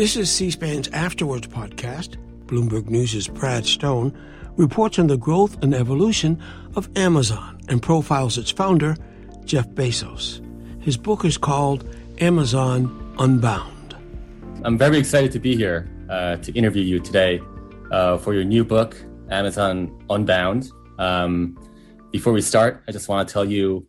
This is C SPAN's After Words podcast. Bloomberg News' Brad Stone reports on the growth and evolution of Amazon and profiles its founder, Jeff Bezos. His book is called Amazon Unbound. I'm very excited to be here uh, to interview you today uh, for your new book, Amazon Unbound. Um, before we start, I just want to tell you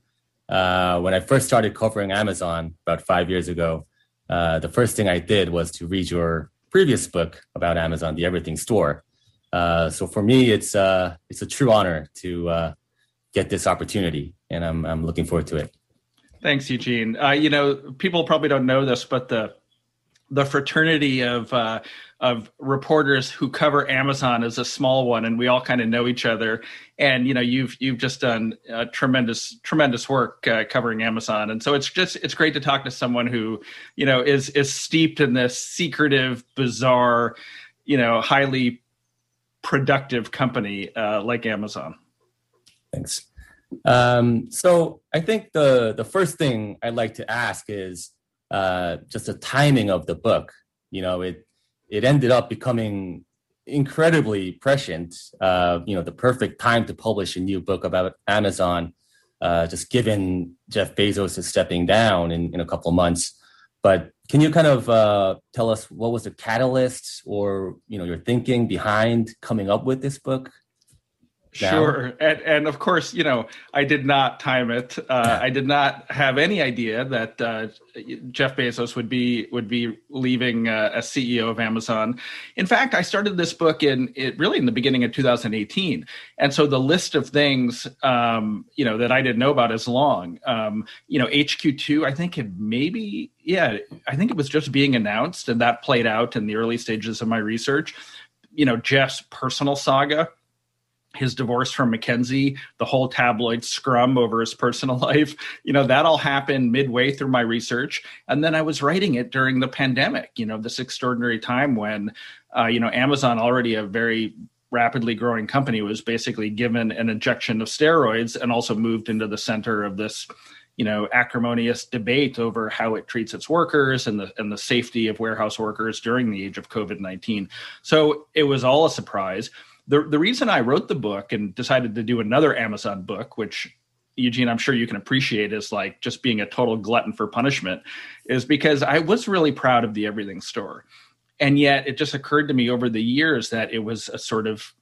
uh, when I first started covering Amazon about five years ago, uh, the first thing I did was to read your previous book about Amazon, The Everything Store. Uh, so for me, it's uh, it's a true honor to uh, get this opportunity, and I'm I'm looking forward to it. Thanks, Eugene. Uh, you know, people probably don't know this, but the the fraternity of of reporters who cover Amazon is a small one, and we all kind of know each other. And you know, you've you've just done uh, tremendous tremendous work uh, covering Amazon, and so it's just it's great to talk to someone who you know is is steeped in this secretive, bizarre, you know, highly productive company uh, like Amazon. Thanks. Um, so I think the the first thing I'd like to ask is uh, just the timing of the book. You know, it it ended up becoming incredibly prescient. Uh, you know, the perfect time to publish a new book about Amazon, uh, just given Jeff Bezos is stepping down in, in a couple of months. But can you kind of uh, tell us what was the catalyst or you know your thinking behind coming up with this book? Sure, and, and of course, you know, I did not time it. Uh, I did not have any idea that uh, Jeff Bezos would be would be leaving uh, as CEO of Amazon. In fact, I started this book in it really in the beginning of 2018, and so the list of things, um, you know, that I didn't know about is long. Um, you know, HQ2, I think it maybe, yeah, I think it was just being announced, and that played out in the early stages of my research. You know, Jeff's personal saga his divorce from Mackenzie, the whole tabloid scrum over his personal life, you know, that all happened midway through my research. And then I was writing it during the pandemic, you know, this extraordinary time when, uh, you know, Amazon, already a very rapidly growing company, was basically given an injection of steroids and also moved into the center of this, you know, acrimonious debate over how it treats its workers and the and the safety of warehouse workers during the age of COVID nineteen. So it was all a surprise the the reason I wrote the book and decided to do another Amazon book, which Eugene, I'm sure you can appreciate is like just being a total glutton for punishment, is because I was really proud of the Everything Store. And yet it just occurred to me over the years that it was a sort of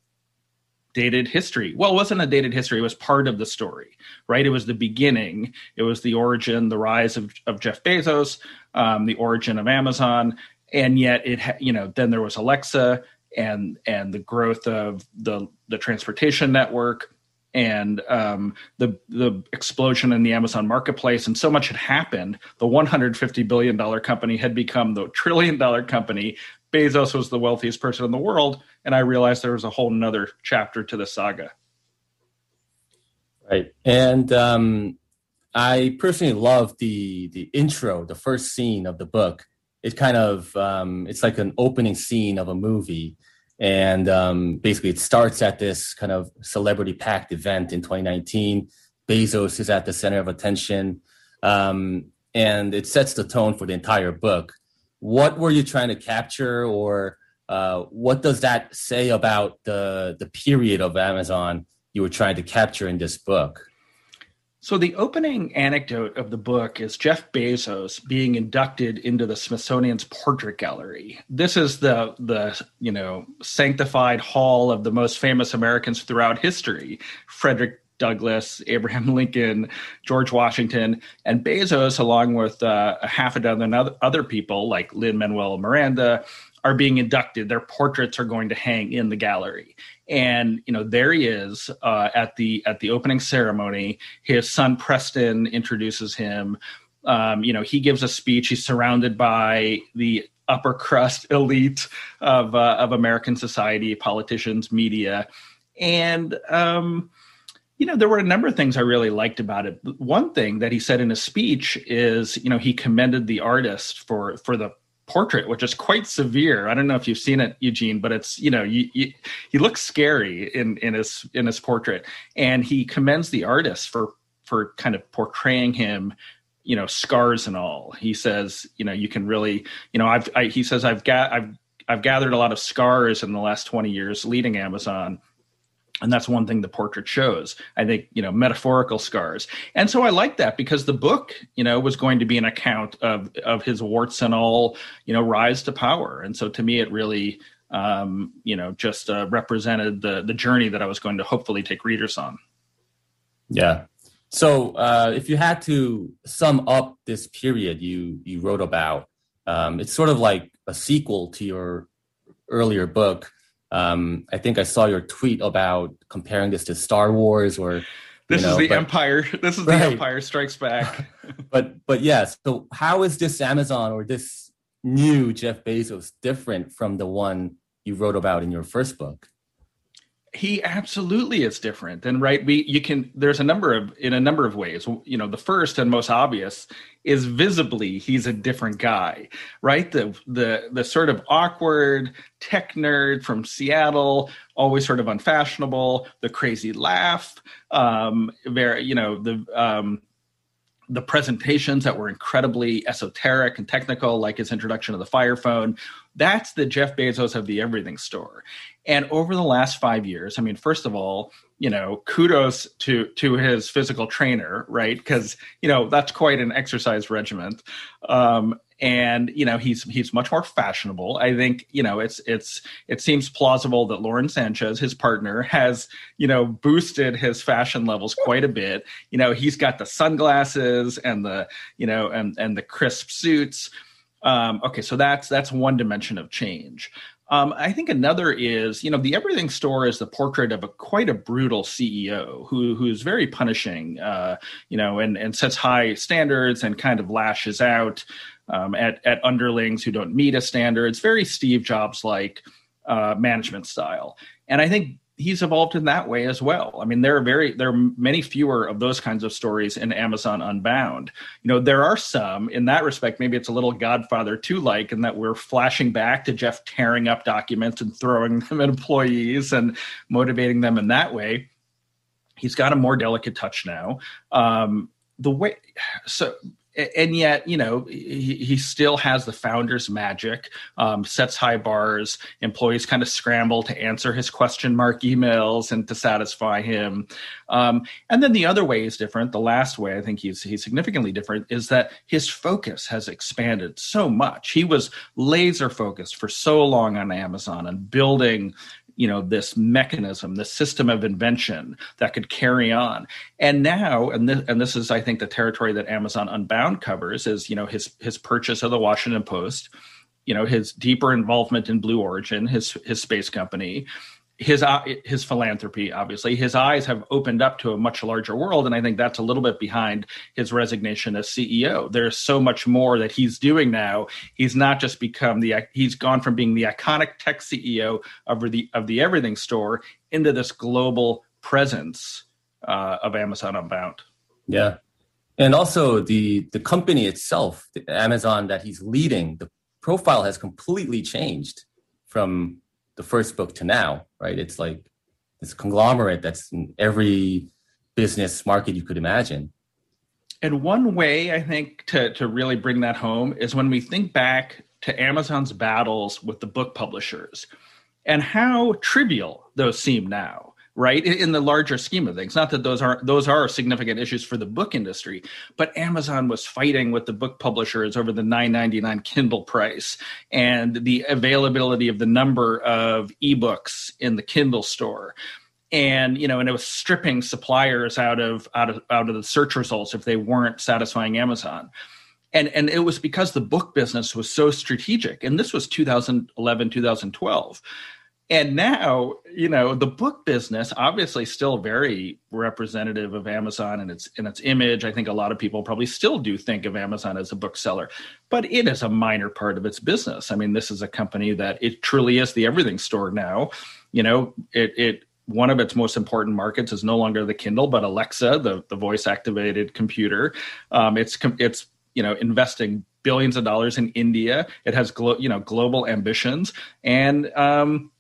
dated history. Well, it wasn't a dated history, it was part of the story, right? It was the beginning, it was the origin, the rise of, of Jeff Bezos, um, the origin of Amazon. And yet it, ha- you know, then there was Alexa, and and the growth of the the transportation network and um, the the explosion in the Amazon marketplace, and so much had happened. The 150 billion dollar company had become the trillion dollar company. Bezos was the wealthiest person in the world, and I realized there was a whole another chapter to the saga. Right, and um, I personally love the the intro, the first scene of the book, it kind of um, it's like an opening scene of a movie. And um, basically it starts at this kind of celebrity packed event in 2019 bezos is at the center of attention. Um, and it sets the tone for the entire book. What were you trying to capture or uh, what does that say about the the period of amazon you were trying to capture in this book so the opening anecdote of the book is Jeff Bezos being inducted into the Smithsonian's Portrait Gallery. This is the the you know sanctified hall of the most famous Americans throughout history. Frederick Douglass, Abraham Lincoln, George Washington, and Bezos, along with uh, a half a dozen other people like Lin Manuel Miranda, are being inducted. Their portraits are going to hang in the gallery and you know there he is uh, at the at the opening ceremony. His son preston introduces him. Um, you know he gives a speech. He's surrounded by the upper crust elite of uh, of american society politicians media. And um, you know there were a number of things i really liked about it. One thing that he said in his speech is you know he commended the artist for for the portrait, which is quite severe. I don't know if you've seen it, Eugene, but it's you know you, you, he looks scary in in his in his portrait, and he commends the artist for for kind of portraying him you know scars and all. He says you know you can really you know i've I, he says i've got i've i've gathered a lot of scars in the last 20 years leading amazon and that's one thing the portrait shows i think you know metaphorical scars. And so i like that because the book you know was going to be an account of of his warts and all you know rise to power. And so to me it really um you know just uh, represented the the journey that i was going to hopefully take readers on. Yeah. So uh if you had to sum up this period you you wrote about um it's sort of like a sequel to your earlier book um, I think I saw your tweet about comparing this to Star Wars or this know, is the but, Empire. This is the right. Empire Strikes Back. but but yes. So how is this Amazon or this new Jeff Bezos different from the one you wrote about in your first book? He absolutely is different and right we you can there's a number of in a number of ways you know the first and most obvious is visibly he's a different guy right the the the sort of awkward tech nerd from seattle always sort of unfashionable the crazy laugh um very you know the um the presentations that were incredibly esoteric and technical, like his introduction of the Fire Phone. That's the Jeff Bezos of the everything store. And over the last five years, I mean, first of all, you know, kudos to to his physical trainer, right? Because you know that's quite an exercise regiment. Um, and you know he's he's much more fashionable i think you know it's it's it seems plausible that lauren sanchez his partner has you know boosted his fashion levels quite a bit you know he's got the sunglasses and the you know and and the crisp suits um, okay so that's that's one dimension of change um, I think another is, you know, the Everything Store is the portrait of a quite a brutal CEO who who's very punishing, uh, you know, and and sets high standards and kind of lashes out um, at at underlings who don't meet a standard. It's very Steve Jobs like uh, management style, and I think he's evolved in that way as well. I mean, there are very there are many fewer of those kinds of stories in Amazon Unbound. You know, there are some in that respect. Maybe it's a little Godfather 2 like, in that we're flashing back to Jeff tearing up documents and throwing them at employees and motivating them in that way. He's got a more delicate touch now. Um, the way so and yet you know he, he still has the founder's magic um, sets high bars employees kind of scramble to answer his question mark emails and to satisfy him. Um, and then the other way is different. The last way i think he's he's significantly different is that his focus has expanded so much. He was laser focused for so long on amazon and building you know this mechanism this system of invention that could carry on. And now and this, and this is i think the territory that amazon unbound covers is you know his his purchase of the washington post you know his deeper involvement in blue origin his his space company his his philanthropy obviously. His eyes have opened up to a much larger world and i think that's a little bit behind his resignation as ceo there's so much more that he's doing now. He's not just become the he's gone from being the iconic tech ceo of the of the everything store into this global presence uh, of amazon unbound. Yeah. And also the the company itself the amazon that he's leading the profile has completely changed from the first book to now, right? It's like this conglomerate that's in every business market you could imagine. And one way I think to to really bring that home is when we think back to Amazon's battles with the book publishers and how trivial those seem now right in the larger scheme of things. Not that those are those are significant issues for the book industry but amazon was fighting with the book publishers over the 9.99 kindle price and the availability of the number of ebooks in the kindle store. And you know and it was stripping suppliers out of out of out of the search results if they weren't satisfying amazon. And and it was because the book business was so strategic. And this was 2011 2012 and now you know the book business obviously still very representative of amazon and its in its image. I think a lot of people probably still do think of amazon as a bookseller but it is a minor part of its business. I mean this is a company that it truly is the everything store now. You know it it one of its most important markets is no longer the kindle but alexa the, the voice activated computer. Um, it's it's you know investing billions of dollars in india. It has glo- you know global ambitions. And um,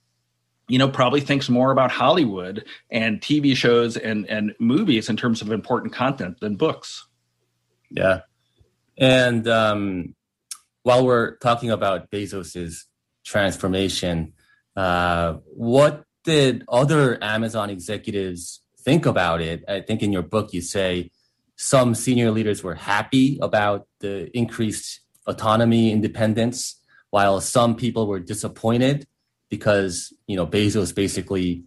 you know, probably thinks more about Hollywood and TV shows and and movies in terms of important content than books. Yeah. And um, while we're talking about Bezos's transformation, uh, what did other Amazon executives think about it? I think in your book you say some senior leaders were happy about the increased autonomy, independence, while some people were disappointed because you know Bezos basically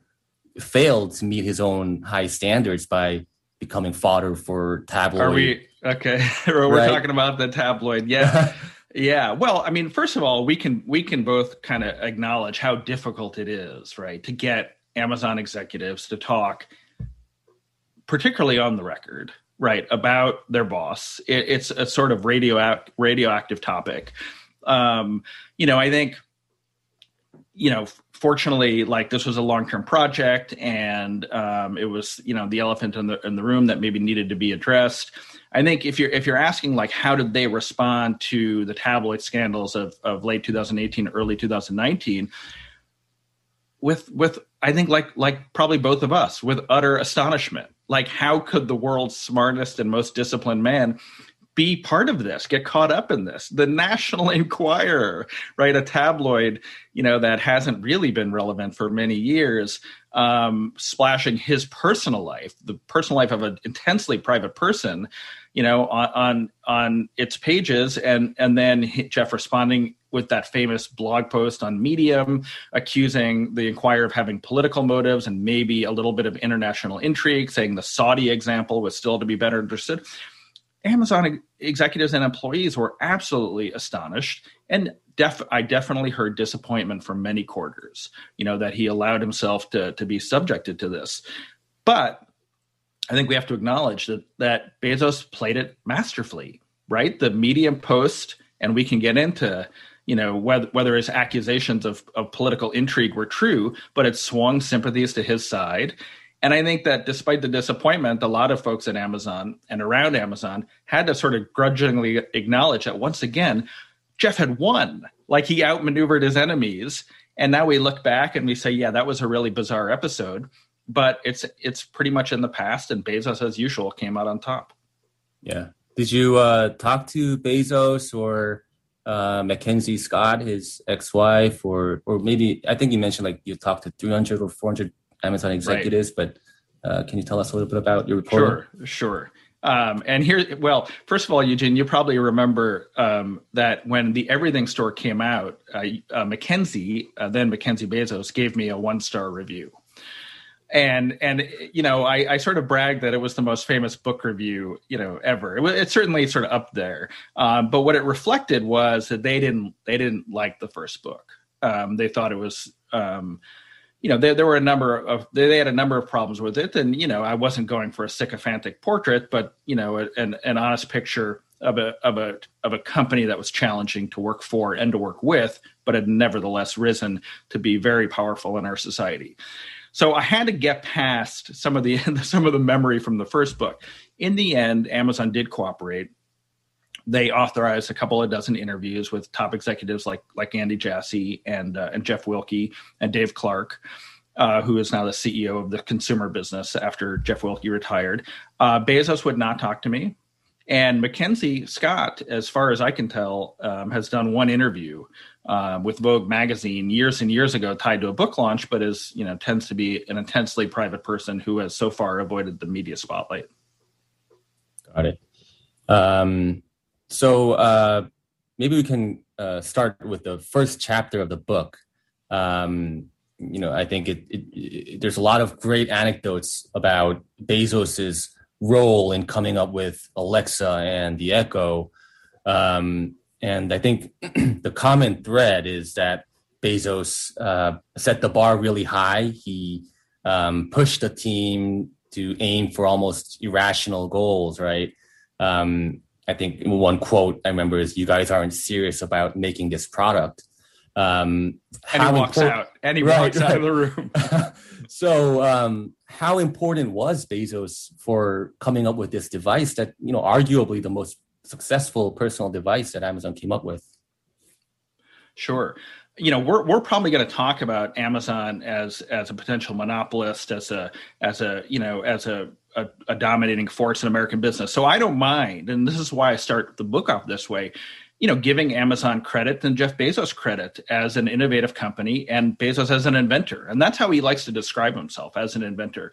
failed to meet his own high standards by becoming fodder for tabloid. Are we okay? We're right? talking about the tabloid, yeah. yeah. Well, I mean, first of all, we can we can both kind of acknowledge how difficult it is, right, to get Amazon executives to talk, particularly on the record, right, about their boss. It, it's a sort of radio radioactive topic. Um, you know, I think you know fortunately like this was a long-term project and um, it was you know the elephant in the in the room that maybe needed to be addressed. I think if you're if you're asking like how did they respond to the tabloid scandals of of late 2018 early 2019 with with i think like like probably both of us with utter astonishment like how could the world's smartest and most disciplined man be part of this, get caught up in this. The National Enquirer, right, a tabloid, you know, that hasn't really been relevant for many years, um, splashing his personal life, the personal life of an intensely private person, you know, on on, on its pages, and and then Jeff responding with that famous blog post on Medium, accusing the Enquirer of having political motives and maybe a little bit of international intrigue, saying the Saudi example was still to be better understood. Amazon executives and employees were absolutely astonished, and def- I definitely heard disappointment from many quarters. You know that he allowed himself to to be subjected to this, but I think we have to acknowledge that that Bezos played it masterfully. Right, the Medium post, and we can get into you know whether whether his accusations of, of political intrigue were true, but it swung sympathies to his side and I think that despite the disappointment, a lot of folks at Amazon and around Amazon had to sort of grudgingly acknowledge that once again, Jeff had won. Like he outmaneuvered his enemies. And now we look back and we say, yeah, that was a really bizarre episode. But it's it's pretty much in the past, and Bezos, as usual, came out on top. Yeah. Did you uh, talk to Bezos or uh, Mackenzie Scott, his ex-wife, or or maybe I think you mentioned like you talked to 300 or 400 Amazon executives, right. but uh, can you tell us a little bit about your report? Sure, sure. Um, and here, well, first of all, Eugene, you probably remember um, that when the Everything Store came out, uh, uh, Mackenzie, uh, then Mackenzie Bezos, gave me a one star review. And and you know, I, I, sort of bragged that it was the most famous book review you know ever. It, it's certainly sort of up there. Um, but what it reflected was that they didn't they didn't like the first book. Um, they thought it was um, you know, there, there were a number of they had a number of problems with it, and you know, I wasn't going for a sycophantic portrait, but you know, an, an honest picture of a of a of a company that was challenging to work for and to work with, but had nevertheless risen to be very powerful in our society. So I had to get past some of the some of the memory from the first book. In the end, Amazon did cooperate they authorized a couple of dozen interviews with top executives like like Andy Jassy and uh, and Jeff Wilke and Dave Clark. Uh, who is now the CEO of the consumer business after Jeff Wilke retired. Uh, Bezos would not talk to me. And Mackenzie Scott, as far as I can tell, um, has done one interview uh, with Vogue magazine years and years ago, tied to a book launch, but is you know tends to be an intensely private person who has so far avoided the media spotlight. Got it. Um, so uh, maybe we can uh, start with the first chapter of the book. Um, you know, I think it, it, it, there's a lot of great anecdotes about Bezos's role in coming up with Alexa and the Echo. Um, and I think the common thread is that Bezos uh, set the bar really high. He um, pushed the team to aim for almost irrational goals, right? Um, I think one quote I remember is, "You guys aren't serious about making this product." Um, and he walks out. And he right, walks right. out of the room. so, um, how important was Bezos for coming up with this device that you know, arguably the most successful personal device that Amazon came up with? Sure. you know we're we're probably going to talk about Amazon as as a potential monopolist, as a as a you know as a, a, a dominating force in American business. So I don't mind, and this is why I start the book off this way. You know, giving Amazon credit and Jeff Bezos credit as an innovative company, and Bezos as an inventor, and that's how he likes to describe himself as an inventor.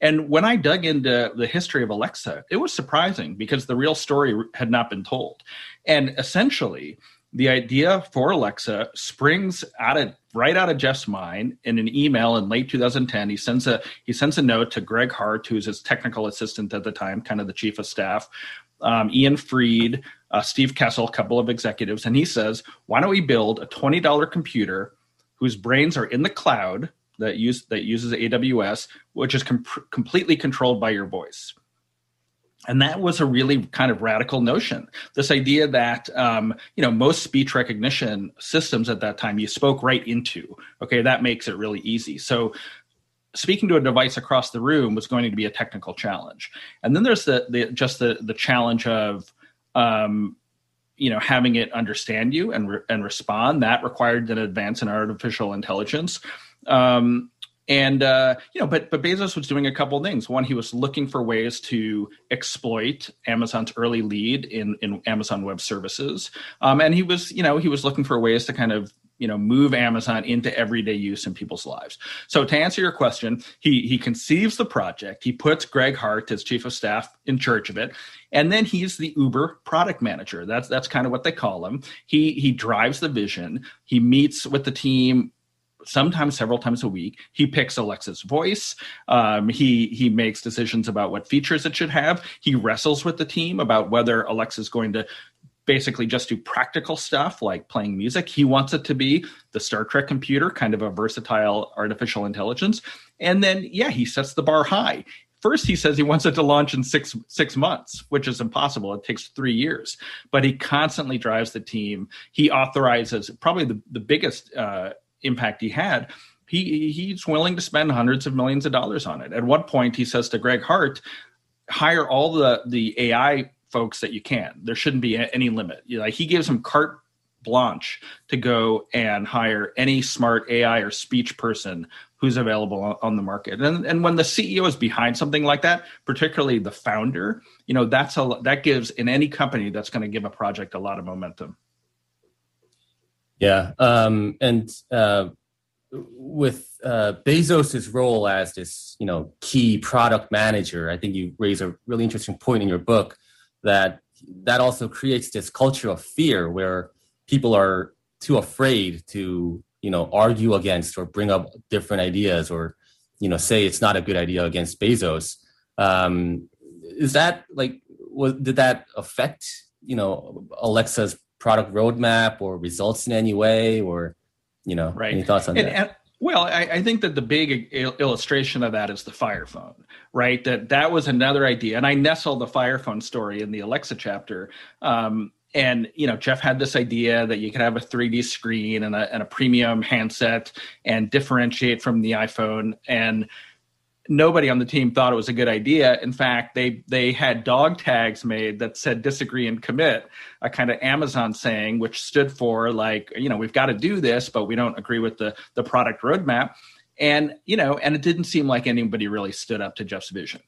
And when I dug into the history of Alexa, it was surprising because the real story had not been told. And essentially, the idea for Alexa springs out of right out of Jeff's mind in an email in late 2010. He sends a he sends a note to Greg Hart, who's his technical assistant at the time, kind of the chief of staff, um, Ian Freed, uh, Steve Kessel, a couple of executives, and he says, "Why don't we build a twenty dollar computer whose brains are in the cloud that use that uses AWS, which is com- completely controlled by your voice?" And that was a really kind of radical notion. This idea that um, you know most speech recognition systems at that time you spoke right into okay? That makes it really easy. So speaking to a device across the room was going to be a technical challenge. And then there's the, the just the the challenge of um, you know having it understand you and re- and respond. That required an advance in artificial intelligence. Um, and uh, you know, but but Bezos was doing a couple things. One, he was looking for ways to exploit Amazon's early lead in in Amazon Web Services, um, and he was you know he was looking for ways to kind of you know move Amazon into everyday use in people's lives. So to answer your question, he he conceives the project. He puts Greg Hart, his chief of staff, in charge of it, and then he's the Uber product manager. That's that's kind of what they call him. He he drives the vision. He meets with the team sometimes several times a week. He picks Alexa's voice. Um, he he makes decisions about what features it should have. He wrestles with the team about whether Alexa's going to basically just do practical stuff like playing music. He wants it to be the Star Trek computer, kind of a versatile artificial intelligence. And then, yeah, he sets the bar high. First, he says he wants it to launch in six six months, which is impossible. It takes three years. But he constantly drives the team. He authorizes probably the the biggest uh, impact he had, he he's willing to spend hundreds of millions of dollars on it. At one point, he says to Greg Hart, "Hire all the the AI folks that you can. There shouldn't be any limit." You know, like he gives him carte blanche to go and hire any smart AI or speech person who's available on the market. And and when the CEO is behind something like that, particularly the founder, you know, that's a that gives in any company that's going to give a project a lot of momentum. Yeah, um, and uh, with uh, Bezos's role as this, you know, key product manager, I think you raise a really interesting point in your book that that also creates this culture of fear where people are too afraid to, you know, argue against or bring up different ideas or, you know, say it's not a good idea against Bezos. Um, is that like, was, did that affect, you know, Alexa's product roadmap or results in any way or you know right. any thoughts on and, that? and, well I, I, think that the big il- illustration of that is the fire phone right? That that was another idea. And i nestled the fire phone story in the alexa chapter. Um, and you know jeff had this idea that you could have a 3d screen and a, and a premium handset and differentiate from the iphone. And nobody on the team thought it was a good idea. In fact, they they had dog tags made that said disagree and commit, a kind of Amazon saying, which stood for like, you know, we've got to do this, but we don't agree with the the product roadmap. And, you know, and it didn't seem like anybody really stood up to Jeff's vision.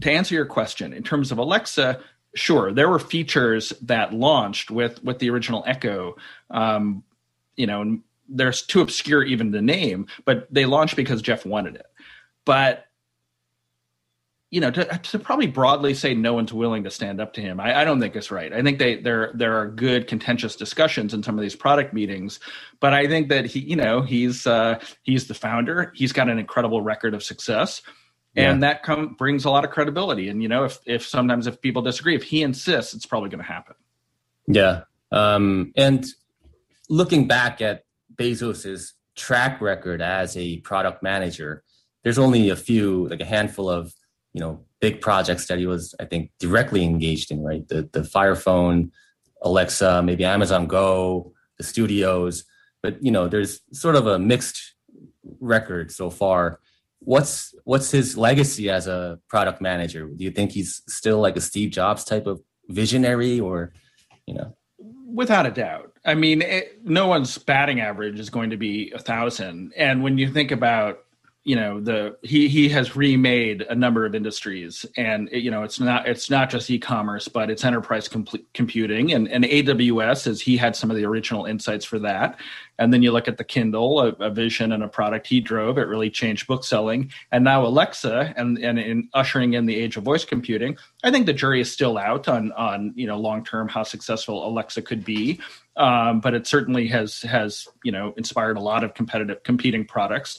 To answer your question, in terms of Alexa, sure, there were features that launched with with the original Echo. Um, you know, they're too obscure even to name, but they launched because Jeff wanted it but you know, to, to, probably broadly say no one's willing to stand up to him, I, I, don't think it's right. I think they there there are good contentious discussions in some of these product meetings, but I think that he, you know, he's uh, he's the founder. He's got an incredible record of success, and yeah. that come, brings a lot of credibility. And you know, if if sometimes if people disagree, if he insists, it's probably going to happen. Yeah, um, and looking back at Bezos's track record as a product manager there's only a few, like a handful of, you know, big projects that he was, I think, directly engaged in, right? The the Fire Phone, Alexa, maybe Amazon Go, the studios. But you know, there's sort of a mixed record so far. What's what's his legacy as a product manager? Do you think he's still like a Steve Jobs type of visionary, or you know? Without a doubt, I mean, it, no one's batting average is going to be a thousand. And when you think about you know the he he has remade a number of industries and you know it's not it's not just e-commerce but it's enterprise com- computing and, and aws as he had some of the original insights for that. And then you look at the kindle a, a, vision and a product he drove it really changed book selling. And now alexa and and in ushering in the age of voice computing i think the jury is still out on on you know long term how successful alexa could be. Um, but it certainly has has you know inspired a lot of competitive competing products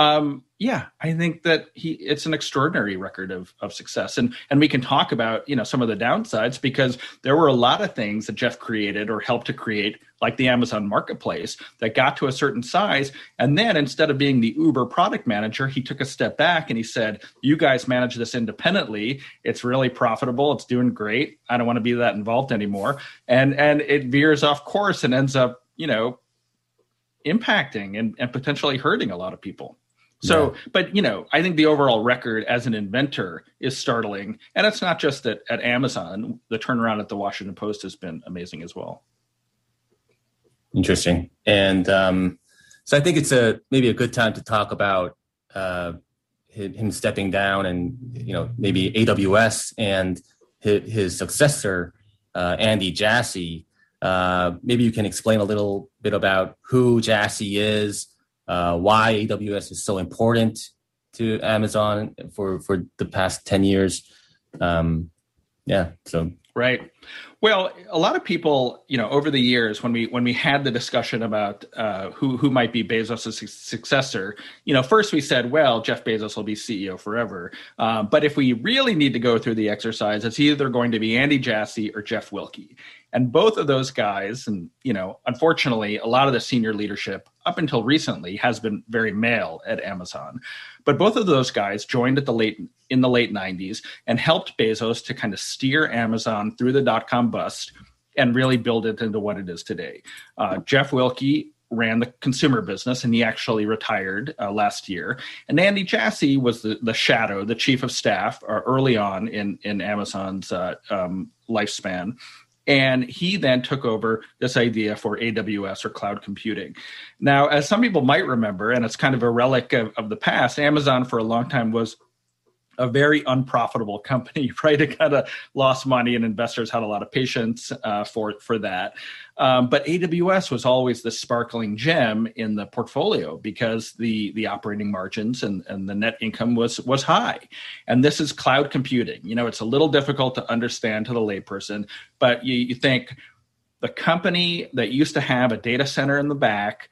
um, yeah, I think that he it's an extraordinary record of of success, and and we can talk about you know some of the downsides because there were a lot of things that Jeff created or helped to create, like the Amazon Marketplace, that got to a certain size, and then instead of being the Uber product manager, he took a step back and he said, "You guys manage this independently. It's really profitable. It's doing great. I don't want to be that involved anymore." And and it veers off course and ends up you know impacting and, and potentially hurting a lot of people. So, yeah. but you know, I think the overall record as an inventor is startling, and it's not just at, at Amazon. The turnaround at the Washington Post has been amazing as well. Interesting, and um, so I think it's a maybe a good time to talk about uh, him stepping down, and you know, maybe AWS and his, his successor, uh, Andy Jassy. Uh, maybe you can explain a little bit about who Jassy is uh, why AWS is so important to Amazon for for the past ten years. Um, yeah, so right. Well, a lot of people, you know, over the years when we when we had the discussion about uh, who who might be Bezos' successor, you know, first we said, well, Jeff Bezos will be CEO forever. Uh, but if we really need to go through the exercise, it's either going to be Andy Jassy or Jeff Wilke. And both of those guys, and you know, unfortunately, a lot of the senior leadership up until recently has been very male at Amazon. But both of those guys joined at the late in the late 90s and helped Bezos to kind of steer Amazon through the dot com bust and really build it into what it is today. Uh, Jeff Wilke ran the consumer business and he actually retired uh, last year. And Andy Jassy was the, the shadow, the chief of staff uh, early on in, in Amazon's uh, um, lifespan. And he then took over this idea for AWS or cloud computing. Now, as some people might remember, and it's kind of a relic of, of the past, Amazon for a long time was a very unprofitable company, right? It kind of lost money, and investors had a lot of patience uh, for for that. Um, but AWS was always the sparkling gem in the portfolio because the the operating margins and, and the net income was was high. And this is cloud computing. You know, it's a little difficult to understand to the layperson, but you, you think the company that used to have a data center in the back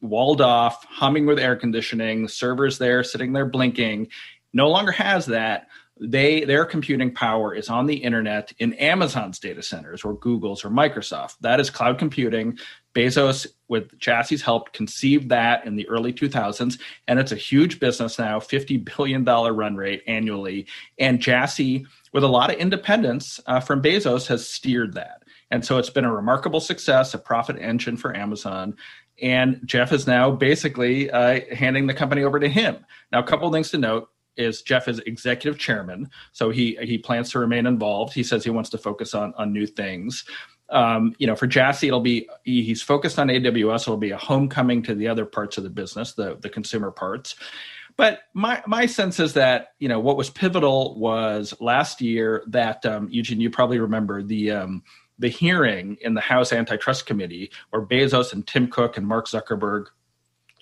walled off, humming with air conditioning, servers there sitting there blinking, no longer has that they their computing power is on the internet in Amazon's data centers or Google's or Microsoft. That is cloud computing. Bezos, with Jassy's help, conceived that in the early 2000s, and it's a huge business now, $50 billion run rate annually. And Jassy, with a lot of independence uh, from Bezos, has steered that. And so it's been a remarkable success, a profit engine for Amazon. And Jeff is now basically uh, handing the company over to him. Now, a couple things to note is Jeff is executive chairman, so he he plans to remain involved. He says he wants to focus on on new things. Um, you know, for Jassy, it'll be he's focused on AWS. It'll be a homecoming to the other parts of the business, the the consumer parts. But my my sense is that you know what was pivotal was last year that um, Eugene, you probably remember the um, the hearing in the House Antitrust Committee where Bezos and Tim Cook and Mark Zuckerberg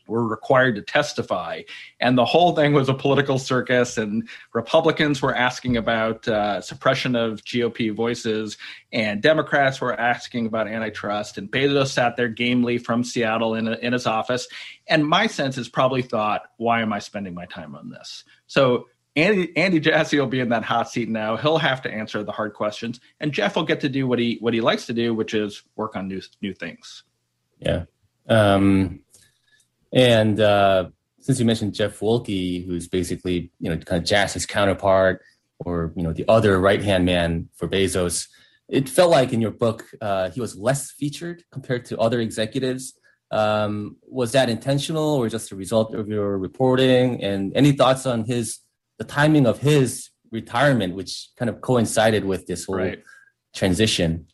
were required to testify. And the whole thing was a political circus, and Republicans were asking about uh, suppression of GOP voices, and Democrats were asking about antitrust. And Bezos sat there gamely from Seattle in, a, in his office. And my sense is probably thought, why am I spending my time on this? So Andy, Andy Jassy will be in that hot seat now. He'll have to answer the hard questions, and Jeff will get to do what he what he likes to do, which is work on new new things. Yeah. Um, and uh, since you mentioned Jeff Wilke, who's basically you know kind of Jassy's counterpart, or you know the other right hand man for Bezos, it felt like in your book uh, he was less featured compared to other executives. Um, was that intentional or just a result of your reporting? And any thoughts on his the timing of his retirement, which kind of coincided with this whole right. transition?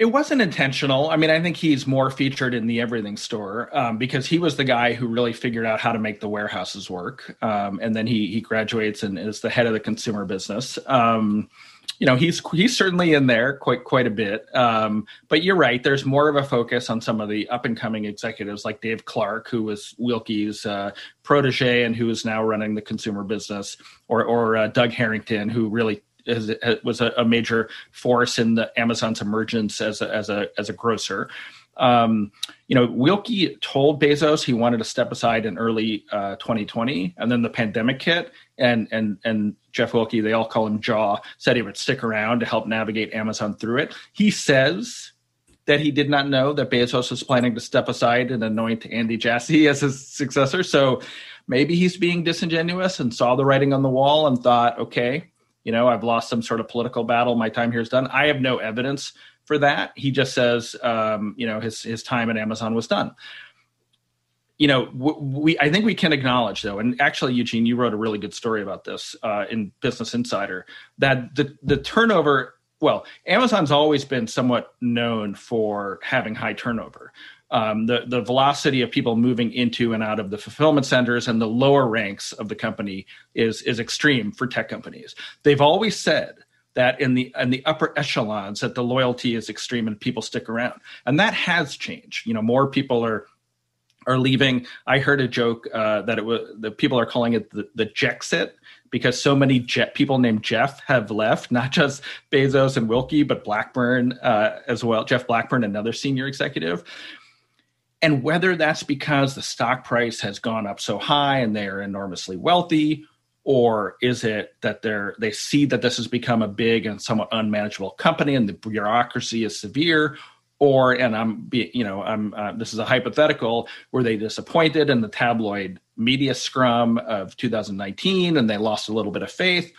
It wasn't intentional. I mean, I think he's more featured in the Everything Store um, because he was the guy who really figured out how to make the warehouses work, um, and then he he graduates and is the head of the consumer business. Um, you know, he's he's certainly in there quite quite a bit. Um, but you're right. There's more of a focus on some of the up and coming executives like Dave Clark, who was Wilke's uh, protege and who is now running the consumer business, or or uh, Doug Harrington, who really is, was a, a, major force in the Amazon's emergence as a, as a as a grocer. Um, you know, Wilke told Bezos he wanted to step aside in early uh, 2020, and then the pandemic hit, and and and Jeff Wilke, they all call him Jaw, said he would stick around to help navigate Amazon through it. He says that he did not know that Bezos was planning to step aside and anoint Andy Jassy as his successor. So maybe he's being disingenuous and saw the writing on the wall and thought, okay, you know, I've lost some sort of political battle. My time here is done. I have no evidence for that. He just says, um, you know, his his time at Amazon was done. You know, we I think we can acknowledge though, and actually, Eugene, you wrote a really good story about this uh, in Business Insider that the the turnover. Well, Amazon's always been somewhat known for having high turnover um, the the velocity of people moving into and out of the fulfillment centers and the lower ranks of the company is is extreme for tech companies. They've always said that in the in the upper echelons that the loyalty is extreme and people stick around, and that has changed. You know, more people are are leaving. I heard a joke uh, that it was the people are calling it the, the Jexit because so many people named Jeff have left, not just Bezos and Wilke, but Blackburn uh, as well. Jeff Blackburn, another senior executive. And whether that's because the stock price has gone up so high and they are enormously wealthy, or is it that they're they see that this has become a big and somewhat unmanageable company and the bureaucracy is severe, or and I'm you know I'm uh, this is a hypothetical were they disappointed in the tabloid media scrum of 2019 and they lost a little bit of faith?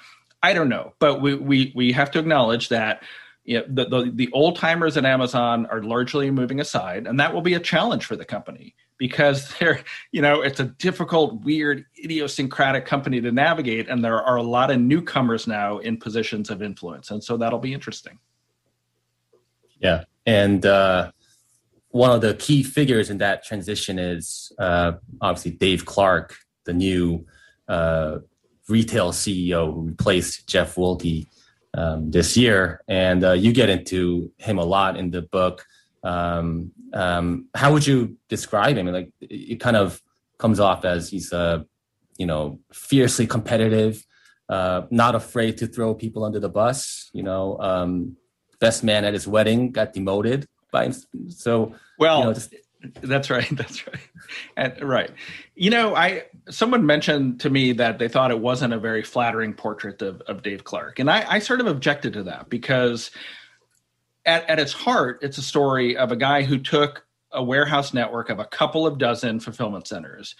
I don't know, but we we we have to acknowledge that you know, the, the, the old timers at Amazon are largely moving aside, and that will be a challenge for the company because they're, you know, it's a difficult, weird, idiosyncratic company to navigate, and there are a lot of newcomers now in positions of influence, and so that'll be interesting. Yeah, and uh, one of the key figures in that transition is uh, obviously Dave Clark, the new uh, retail CEO who replaced Jeff Wilke um, this year, and uh, you get into him a lot in the book. Um, um, how would you describe him? Like it kind of comes off as he's a uh, you know fiercely competitive, uh, not afraid to throw people under the bus. You know, um, best man at his wedding got demoted by him. So well, you know, just, that's right. That's right. And, right. You know, I someone mentioned to me that they thought it wasn't a very flattering portrait of, of Dave Clark, and I, I sort of objected to that because at, at its heart, it's a story of a guy who took a warehouse network of a couple of dozen fulfillment centers,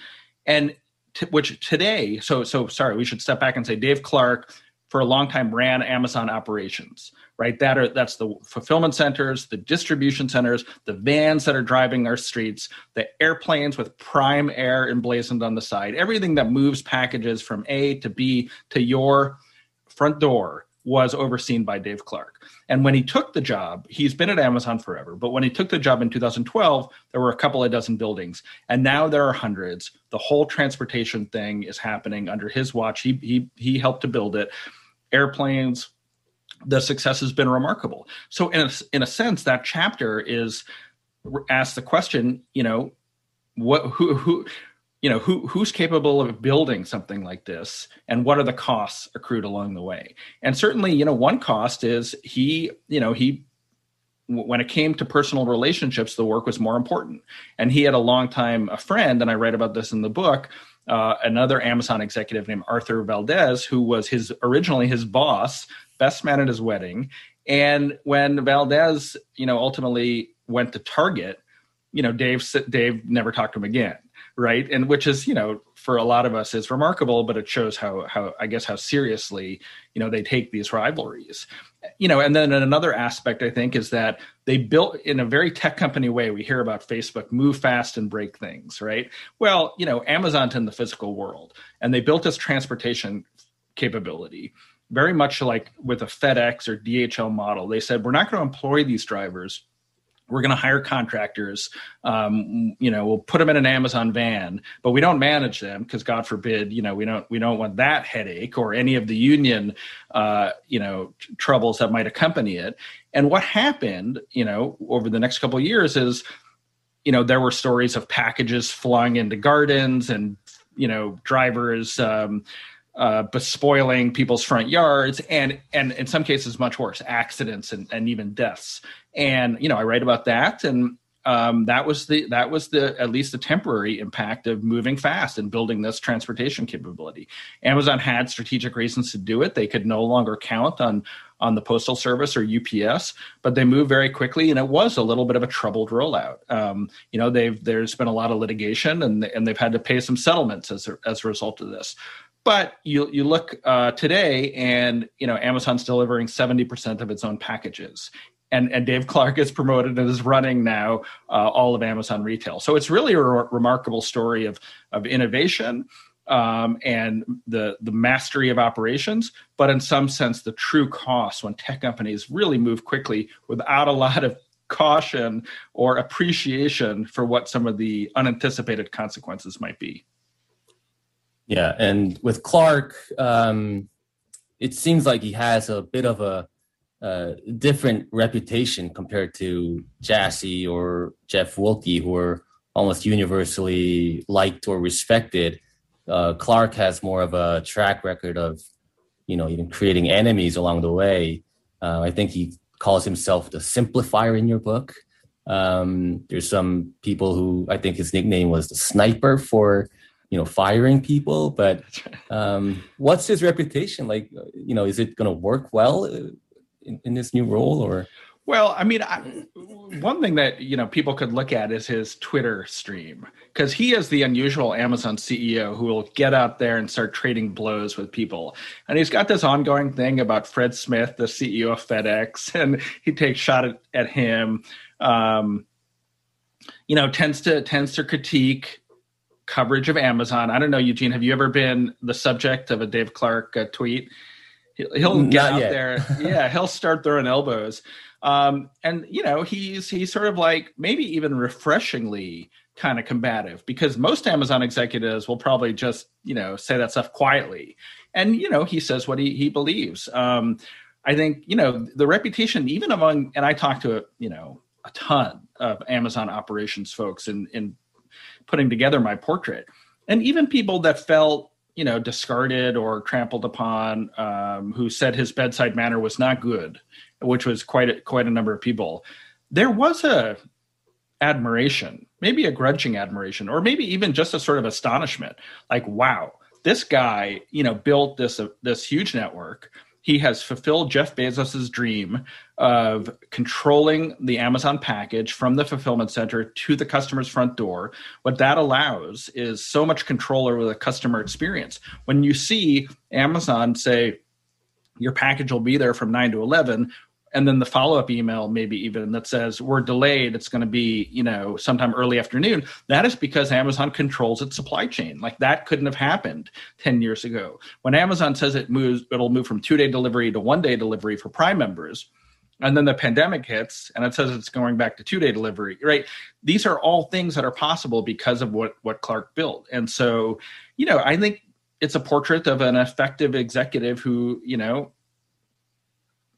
and t- which today, so so sorry, we should step back and say Dave Clark for a long time ran Amazon operations right? That are that's the fulfillment centers, the distribution centers, the vans that are driving our streets, the airplanes with Prime Air emblazoned on the side, everything that moves packages from A to B to your front door was overseen by Dave Clark. And when he took the job, he's been at Amazon forever, but when he took the job in 2012, there were a couple of dozen buildings, and now there are hundreds. The whole transportation thing is happening under his watch. He he he helped to build it. Airplanes, the success has been remarkable. So in a, in a sense, that chapter is ask the question, you know, what who who you know who who's capable of building something like this and what are the costs accrued along the way and certainly you know one cost is he you know he when it came to personal relationships the work was more important and he had a long time a friend and i write about this in the book uh, another amazon executive named arthur valdez who was his originally his boss best man at his wedding. And when Valdez, you know, ultimately went to Target, you know, Dave Dave never talked to him again, right? And which is, you know, for a lot of us is remarkable, but it shows how how I guess how seriously, you know, they take these rivalries. You know, and then another aspect I think is that they built in a very tech company way. We hear about Facebook move fast and break things, right? Well, you know, Amazon's in the physical world, and they built this transportation capability very much like with a FedEx or DHL model. They said, we're not going to employ these drivers. We're going to hire contractors. Um, you know we'll put them in an amazon van but we don't manage them because god forbid you know we don't we don't want that headache or any of the union uh, you know t- troubles that might accompany it. And what happened you know over the next couple of years is you know there were stories of packages flying into gardens and you know drivers um, uh, bespoiling people's front yards and and in some cases much worse accidents and, and even deaths and you know i write about that and um, that was the that was the at least the temporary impact of moving fast and building this transportation capability. Amazon had strategic reasons to do it. They could no longer count on on the postal service or UPS, but they moved very quickly, and it was a little bit of a troubled rollout. Um, you know, they've there's been a lot of litigation, and and they've had to pay some settlements as a, as a result of this. But you you look uh, today, and you know Amazon's delivering seventy percent of its own packages, and and Dave Clark is promoted and is running now uh, all of Amazon retail. So it's really a re- remarkable story of of innovation um, and the the mastery of operations, but in some sense the true cost when tech companies really move quickly without a lot of caution or appreciation for what some of the unanticipated consequences might be. Yeah, and with Clark, um, it seems like he has a bit of a uh, different reputation compared to Jassy or Jeff Wilke, who are almost universally liked or respected. Uh, Clark has more of a track record of, you know, even creating enemies along the way. Uh, I think he calls himself the simplifier in your book. Um, there's some people who I think his nickname was the sniper for, you know, firing people. But um, what's his reputation like? You know, is it going to work well? in, in this new role or well, I mean, I, one thing that you know people could look at is his Twitter stream because he is the unusual Amazon CEO who will get out there and start trading blows with people, and he's got this ongoing thing about Fred Smith, the CEO of FedEx, and he takes shot at, at him. Um, you know, tends to tends to critique coverage of Amazon. I don't know, Eugene. Have you ever been the subject of a Dave Clark uh, tweet? He'll, get out yet. there. yeah, he'll start throwing elbows. Um, and you know, he's he's sort of like maybe even refreshingly kind of combative because most Amazon executives will probably just you know say that stuff quietly, and you know he says what he he believes. Um, I think you know the reputation even among and I talked to you know a ton of Amazon operations folks in in putting together my portrait, and even people that felt you know, discarded or trampled upon, um, who said his bedside manner was not good, which was quite a, quite a number of people. There was a admiration, maybe a grudging admiration, or maybe even just a sort of astonishment, like, wow, this guy, you know, built this uh, this huge network he has fulfilled Jeff Bezos's dream of controlling the Amazon package from the fulfillment center to the customer's front door. What that allows is so much control over the customer experience. When you see Amazon say, your package will be there from 9 to 11 and then the follow-up email maybe even that says we're delayed. It's going to be you know sometime early afternoon. That is because amazon controls its supply chain. Like that couldn't have happened 10 years ago. When amazon says it moves it'll move from two day delivery to one day delivery for prime members and then the pandemic hits and it says it's going back to two day delivery right? These are all things that are possible because of what what clark built. And so you know i think it's a portrait of an effective executive who you know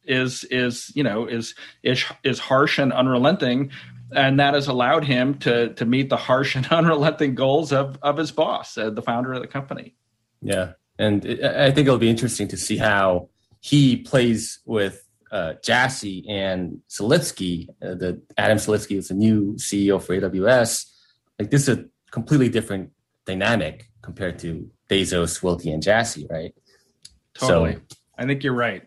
is is you know is is is harsh and unrelenting and that has allowed him to to meet the harsh and unrelenting goals of of his boss uh, the founder of the company yeah and it, i think it'll be interesting to see how he plays with uh, Jassy and Selipsky, uh, the Adam Selipsky is the new CEO for AWS. Like this is a completely different dynamic compared to Bezos, Wilke, and Jassy, right? Totally. So, I think you're right.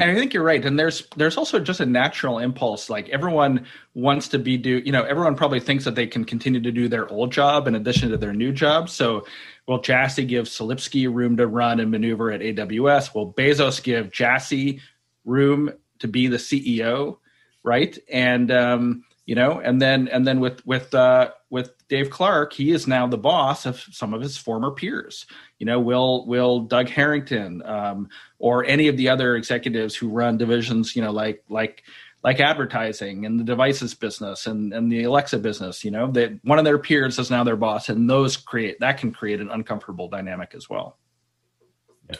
And I think you're right. And there's there's also just a natural impulse. Like everyone wants to be do you know, everyone probably thinks that they can continue to do their old job in addition to their new job. So will Jassy give Selipsky room to run and maneuver at AWS? Will Bezos give Jassy room to be the CEO? Right. And um, you know, and then and then with with uh with Dave Clark, he is now the boss of some of his former peers. You know, will will Doug Herrington um, or any of the other executives who run divisions, you know, like like like advertising and the devices business and, and the Alexa business. You know, that one of their peers is now their boss, and those create that can create an uncomfortable dynamic as well. Yeah.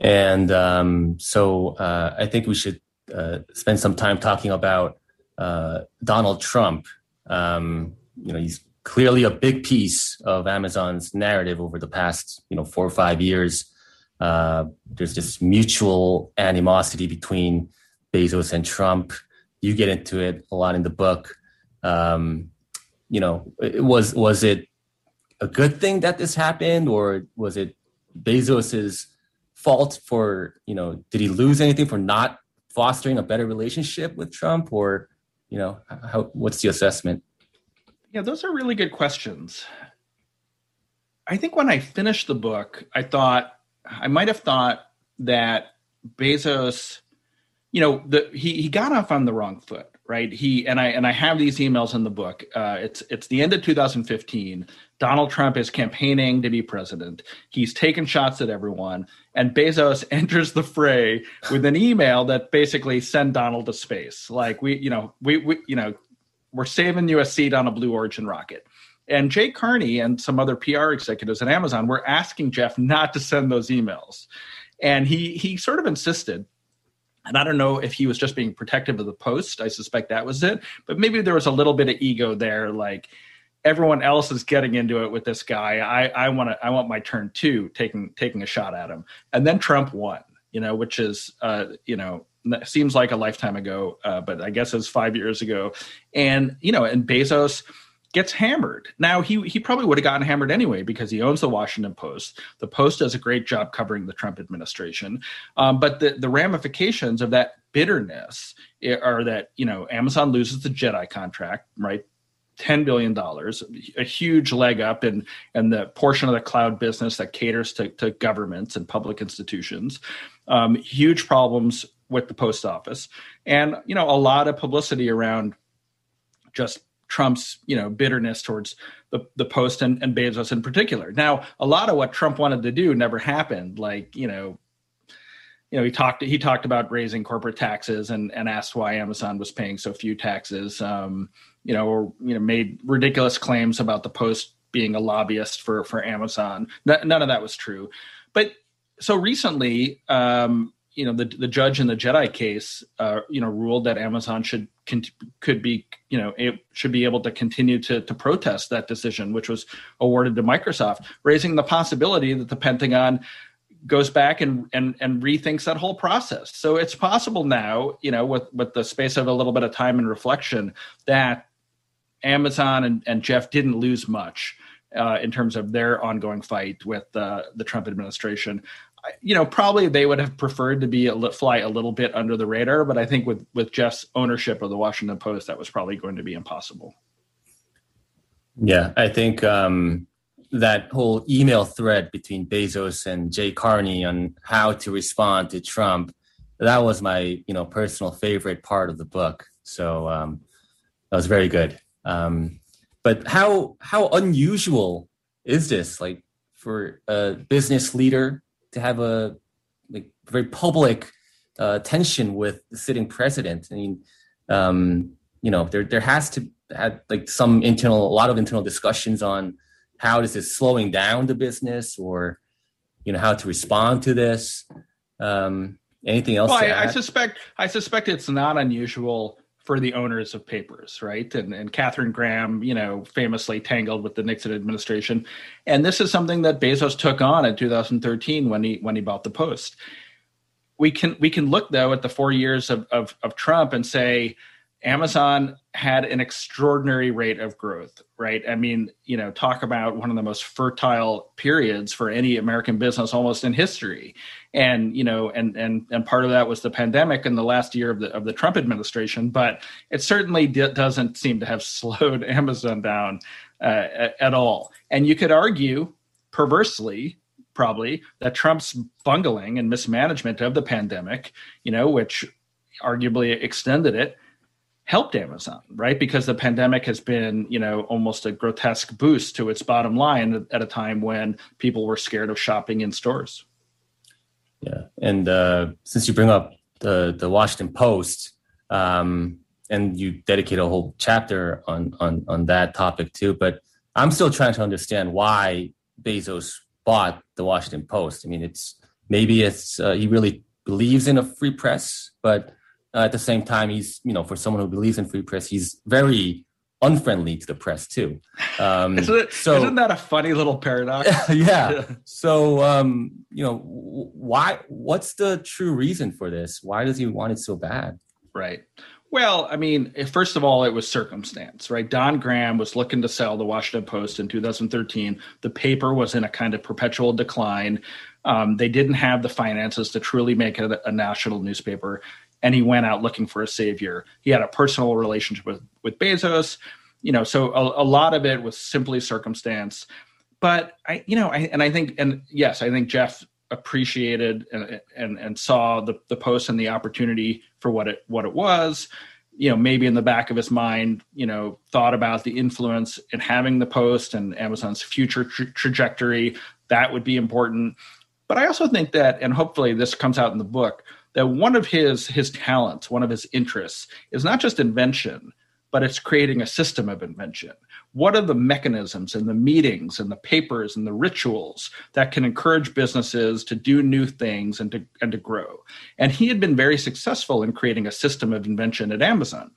And um, so uh, I think we should uh, spend some time talking about uh, Donald Trump. Um, you know, he's clearly a big piece of Amazon's narrative over the past, you know, four or five years. Uh, there's this mutual animosity between Bezos and Trump. You get into it a lot in the book. Um, you know, was was it a good thing that this happened, or was it Bezos's fault for you know? Did he lose anything for not fostering a better relationship with Trump, or you know, how, what's the assessment? Yeah, those are really good questions. I think when I finished the book, I thought I might have thought that Bezos, you know, the, he he got off on the wrong foot, right? He and I and I have these emails in the book. Uh, it's it's the end of 2015. Donald Trump is campaigning to be president. He's taken shots at everyone, and Bezos enters the fray with an email that basically send Donald to space. Like we, you know, we we you know we're saving you a seat on a Blue Origin rocket. And Jay Carney and some other PR executives at Amazon were asking Jeff not to send those emails. And he he sort of insisted. And I don't know if he was just being protective of the post. I suspect that was it. But maybe there was a little bit of ego there, like everyone else is getting into it with this guy. I, I want to I want my turn too, taking taking a shot at him. And then Trump won, you know, which is uh, you know, seems like a lifetime ago, uh, but I guess it's five years ago. And you know, and Bezos gets hammered. Now he he probably would have gotten hammered anyway because he owns the Washington Post. The Post does a great job covering the Trump administration, um, but the the ramifications of that bitterness are that you know Amazon loses the Jedi contract, right? $10 billion, a huge leg up in, in the portion of the cloud business that caters to, to governments and public institutions. Um, huge problems with the post office. And, you know, a lot of publicity around just Trump's, you know, bitterness towards the, the post and, and Bezos in particular. Now, a lot of what Trump wanted to do never happened. Like, you know, you know, he talked he talked about raising corporate taxes and and asked why Amazon was paying so few taxes. Um, you know, or you know, made ridiculous claims about the Post being a lobbyist for for Amazon. none of that was true. But so recently, um, you know, the the judge in the Jedi case, uh, you know, ruled that Amazon should could be, you know, it should be able to continue to to protest that decision, which was awarded to Microsoft, raising the possibility that the Pentagon goes back and, and and rethinks that whole process. So it's possible now, you know, with with the space of a little bit of time and reflection, that Amazon and, and Jeff didn't lose much uh, in terms of their ongoing fight with uh, the Trump administration. You know, probably they would have preferred to be a, fly a little bit under the radar, but I think with with Jeff's ownership of the Washington Post, that was probably going to be impossible. Yeah, I think um, that whole email thread between Bezos and Jay Carney on how to respond to Trump, that was my you know personal favorite part of the book. So um, that was very good. Um, but how how unusual is this? Like for a business leader to have a like very public uh, tension with the sitting president. I mean, um, you know, there there has to have like some internal, a lot of internal discussions on how this is slowing down the business or you know how to respond to this um anything else well, I, I, suspect i suspect it's not unusual for the owners of papers right? And and katharine graham you know famously tangled with the nixon administration. And this is something that bezos took on in 2013 when he when he bought the post. We can we can look though at the four years of, of, of trump and say Amazon had an extraordinary rate of growth, right? I mean, you know, talk about one of the most fertile periods for any American business almost in history. And, you know, and and and part of that was the pandemic and the last year of the of the Trump administration, but it certainly d- doesn't seem to have slowed Amazon down uh, at all. And you could argue perversely probably that Trump's bungling and mismanagement of the pandemic, you know, which arguably extended it helped Amazon, right? Because the pandemic has been, you know, almost a grotesque boost to its bottom line at a time when people were scared of shopping in stores. Yeah, and uh, since you bring up the the Washington Post, Um, and you dedicate a whole chapter on, on, on that topic too. But I'm still trying to understand why Bezos bought the Washington Post. I mean, it's maybe it's uh, he really believes in a free press, but uh, at the same time, he's you know for someone who believes in free press, he's very unfriendly to the press too. Um, isn't, so isn't that a funny little paradox? yeah. so um, you know, why? What's the true reason for this? Why does he want it so bad? Right. Well, I mean, first of all, it was circumstance, right? Don Graham was looking to sell the Washington Post in 2013. The paper was in a kind of perpetual decline. Um, they didn't have the finances to truly make it a national newspaper and he went out looking for a savior. He had a personal relationship with with Bezos, you know. So a, a lot of it was simply circumstance. But I, you know, I, and I think, and yes, I think Jeff appreciated and and, and saw the the post and the opportunity for what it what it was. You know, maybe in the back of his mind, you know, thought about the influence in having the post and Amazon's future tra- trajectory. That would be important. But I also think that, and hopefully this comes out in the book, that one of his his talents, one of his interests, is not just invention, but it's creating a system of invention. What are the mechanisms and the meetings and the papers and the rituals that can encourage businesses to do new things and to and to grow? And he had been very successful in creating a system of invention at Amazon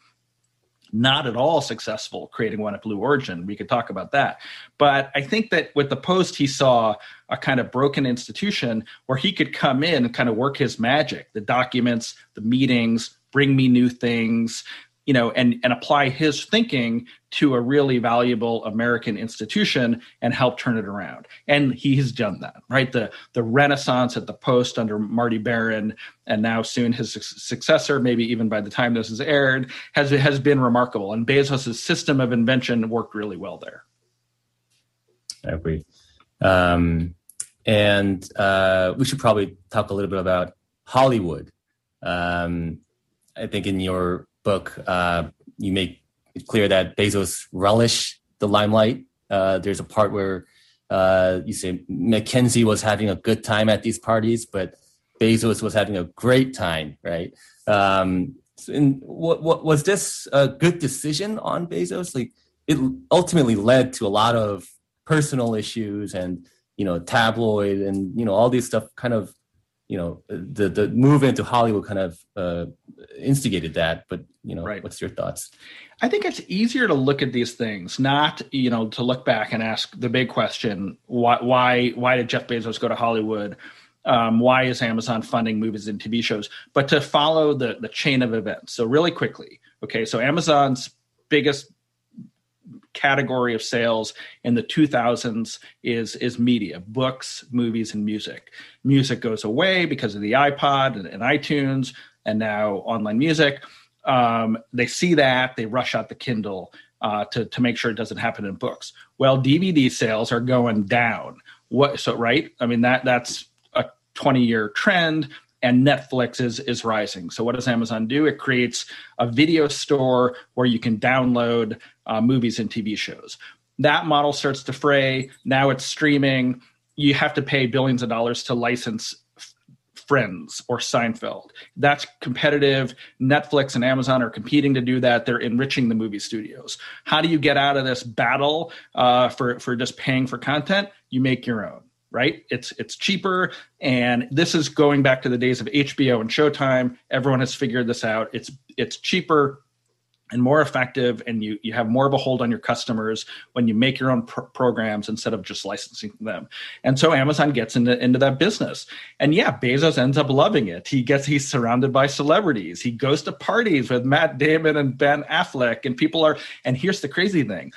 not at all successful creating one at Blue Origin. We could talk about that. But I think that with the Post, he saw a kind of broken institution where he could come in and kind of work his magic the documents, the meetings, bring me new things, you know, and, and apply his thinking to a really valuable American institution and help turn it around. And he has done that, right? The the renaissance at the Post under Marty Baron, and now soon his successor, maybe even by the time this is aired, has has been remarkable. And bezos's system of invention worked really well there. I agree. Um, and uh, we should probably talk a little bit about Hollywood. Um, I think in your book, uh, you make it clear that Bezos relish the limelight. Uh, there's a part where uh, you say MacKenzie was having a good time at these parties, but Bezos was having a great time, right? Um, and what, what was this a good decision on Bezos? Like it ultimately led to a lot of personal issues and you know tabloid and you know all these stuff kind of you know the the move into Hollywood kind of uh, instigated that. But you know, right. what's your thoughts? I think it's easier to look at these things, not you know to look back and ask the big question: why why why did Jeff Bezos go to Hollywood? Um, why is Amazon funding movies and TV shows? But to follow the the chain of events. So really quickly, okay. So Amazon's biggest category of sales in the 2000s is is media books movies and music. Music goes away because of the ipod and, and itunes and now online music. Um, they see that they rush out the kindle uh, to, to make sure it doesn't happen in books. Well dvd sales are going down. What so right? I mean that that's a 20 year trend and Netflix is is rising. So what does Amazon do? It creates a video store where you can download uh, movies and TV shows. That model starts to fray. Now it's streaming. You have to pay billions of dollars to license Friends or Seinfeld. That's competitive. Netflix and Amazon are competing to do that. They're enriching the movie studios. How do you get out of this battle uh, for for just paying for content? You make your own right? It's it's cheaper, and this is going back to the days of HBO and Showtime. Everyone has figured this out. It's it's cheaper and more effective, and you you have more of a hold on your customers when you make your own pr- programs instead of just licensing them. And so Amazon gets into into that business, and yeah, Bezos ends up loving it. He gets he's surrounded by celebrities. He goes to parties with Matt Damon and Ben Affleck, and people are. And here's the crazy thing: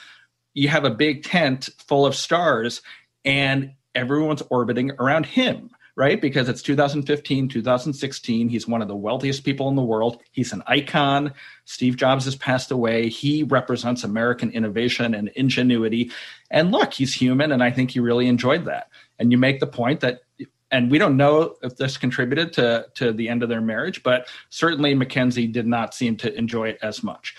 you have a big tent full of stars, and everyone's orbiting around him, right? Because it's 2015, 2016. He's one of the wealthiest people in the world. He's an icon. Steve Jobs has passed away. He represents American innovation and ingenuity. And look, he's human, and I think he really enjoyed that. And you make the point that and we don't know if this contributed to to the end of their marriage, but certainly MacKenzie did not seem to enjoy it as much.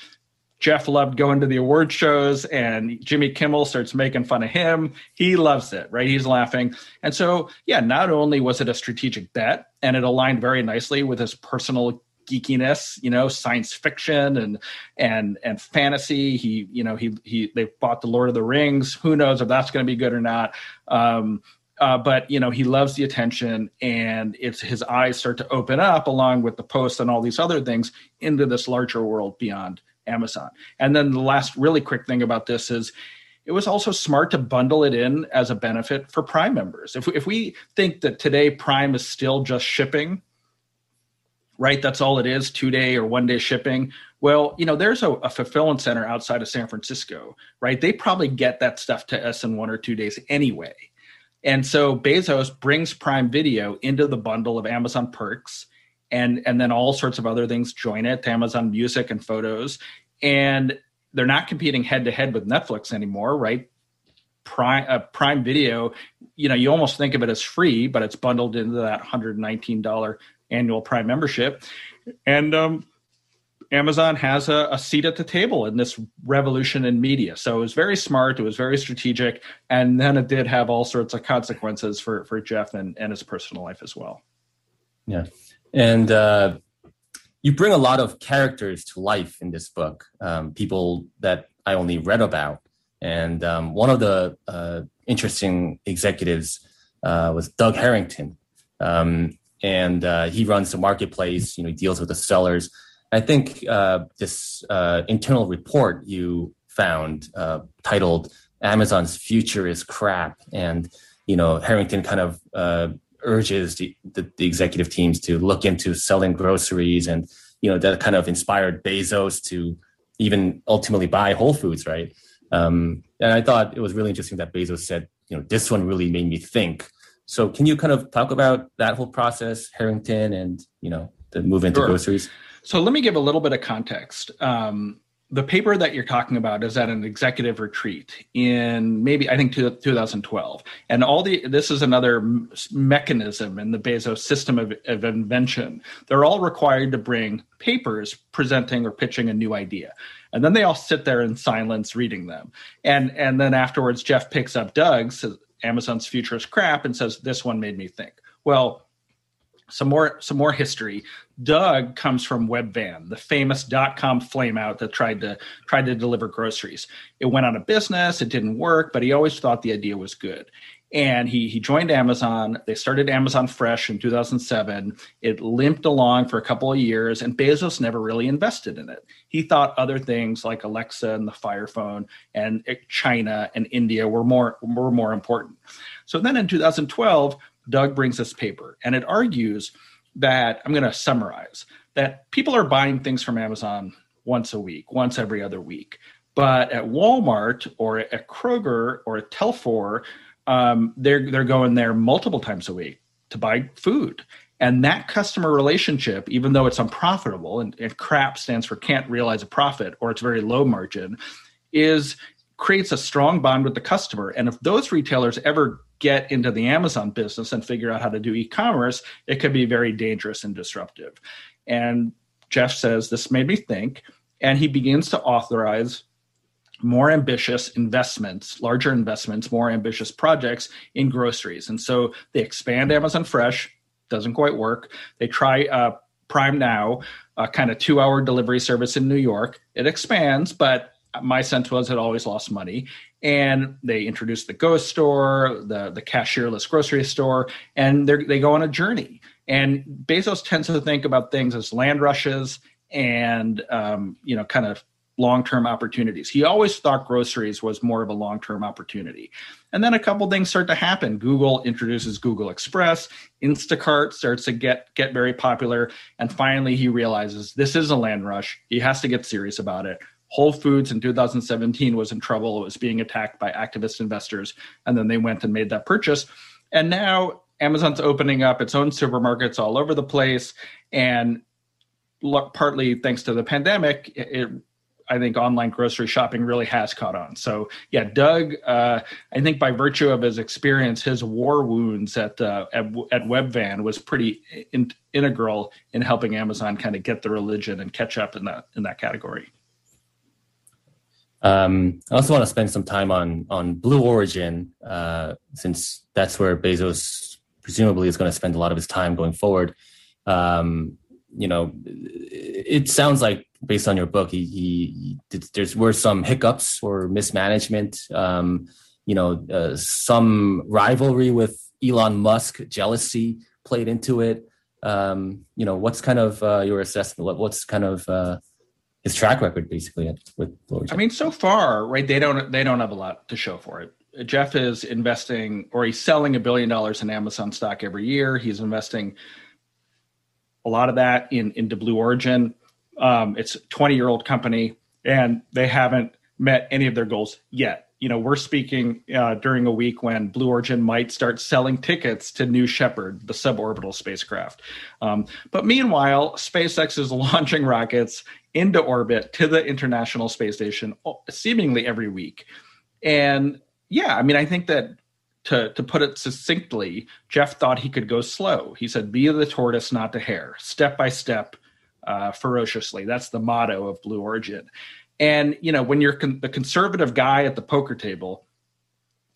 Jeff loved going to the award shows and Jimmy Kimmel starts making fun of him. He loves it, right? He's laughing. And so, yeah, not only was it a strategic bet and it aligned very nicely with his personal geekiness, you know, science fiction and and and fantasy. He, you know, he he they bought the Lord of the Rings. Who knows if that's going to be good or not? Um, uh, but you know he loves the attention and it's his eyes start to open up along with the posts and all these other things into this larger world beyond amazon. And then the last really quick thing about this is it was also smart to bundle it in as a benefit for prime members. If, if we think that today prime is still just shipping right that's all it is two day or one day shipping well you know there's a, a fulfillment center outside of san francisco right? They probably get that stuff to us in one or two days anyway. And so Bezos brings Prime Video into the bundle of Amazon perks and and then all sorts of other things join it, Amazon Music and Photos. And they're not competing head to head with Netflix anymore, right? Prime uh, Prime Video, you know, you almost think of it as free, but it's bundled into that $119 annual Prime membership. And um, Amazon has a, a, seat at the table in this revolution in media. So it was very smart. It was very strategic, and then it did have all sorts of consequences for for Jeff and, and his personal life as well. Yeah, and uh, you bring a lot of characters to life in this book. Um, people that I only read about, and um, one of the uh, interesting executives uh, was Doug Herrington, um, and uh, he runs the marketplace. You know, he deals with the sellers I think uh, this uh, internal report you found titled "Amazon's Future is Crap," and you know Herrington kind of urges the, the, the, executive teams to look into selling groceries, and you know that kind of inspired Bezos to even ultimately buy Whole Foods, right? Um, and I thought it was really interesting that Bezos said, you know, this one really made me think. So, can you kind of talk about that whole process, Herrington, and you know the move into sure. groceries? So let me give a little bit of context. Um, the paper that you're talking about is at an executive retreat in maybe I think 2012, and all the this is another mechanism in the Bezos system of, of invention. They're all required to bring papers presenting or pitching a new idea, and then they all sit there in silence reading them, and and then afterwards Jeff picks up Doug's Amazon's future is crap and says this one made me think. Well, some more some more history. Doug comes from Webvan, the famous dot com flameout that tried to tried to deliver groceries. It went out of business, it didn't work, but he always thought the idea was good. And he he joined Amazon. They started Amazon Fresh in 2007. It limped along for a couple of years, and Bezos never really invested in it. He thought other things like Alexa and the Fire Phone and eh, China and India were more were more important. So then in 2012 Doug brings this paper, and it argues that I'm going to summarize that people are buying things from Amazon once a week, once every other week. But at Walmart or at Kroger or at Telfar, um, they're they're going there multiple times a week to buy food. And that customer relationship, even though it's unprofitable and, and crap stands for can't realize a profit or it's very low margin, is creates a strong bond with the customer. And if those retailers ever get into the Amazon business and figure out how to do e-commerce, it could be very dangerous and disruptive. And Jeff says this made me think, and he begins to authorize more ambitious investments, larger investments, more ambitious projects in groceries. And so they expand Amazon Fresh, doesn't quite work. They try uh, Prime Now, a kind of two hour delivery service in New York. It expands, but my sense was it always lost money and they introduced the Go store the the cashierless grocery store and they go on a journey. And bezos tends to think about things as land rushes and um, you know kind of long-term opportunities. He always thought groceries was more of a long-term opportunity. And then a couple things start to happen. Google introduces google express. Instacart starts to get get very popular. And finally he realizes this is a land rush. He has to get serious about it Whole Foods in 2017 was in trouble. It was being attacked by activist investors. And then they went and made that purchase. And now Amazon's opening up its own supermarkets all over the place. And partly thanks to the pandemic, it, I think online grocery shopping really has caught on. So yeah, Doug, uh, I think by virtue of his experience, his war wounds at uh, at, at Webvan was pretty in, integral in helping Amazon kind of get the religion and catch up in that in that category. Um, I also want to spend some time on on Blue Origin, uh, since that's where Bezos presumably is going to spend a lot of his time going forward. Um, you know, it sounds like based on your book, he, he, he there's were some hiccups or mismanagement. Um, you know, uh, some rivalry with Elon Musk, jealousy played into it. Um, you know, what's kind of uh, your assessment? What, what's kind of uh, his track record basically with Blue. I mean, so far, right? They don't they don't have a lot to show for it. Jeff is investing, or he's selling a billion dollars in Amazon stock every year. He's investing a lot of that in into Blue Origin. Um, it's a 20 year old company, and they haven't met any of their goals yet. You know, we're speaking uh, during a week when Blue Origin might start selling tickets to New Shepard, the suborbital spacecraft. Um, but meanwhile, SpaceX is launching rockets into orbit to the International Space Station seemingly every week. And yeah, I mean, I think that to to put it succinctly, Jeff thought he could go slow. He said, "Be the tortoise, not the hare. Step by step, uh, ferociously." That's the motto of Blue Origin. And you know, when you're con- the conservative guy at the poker table,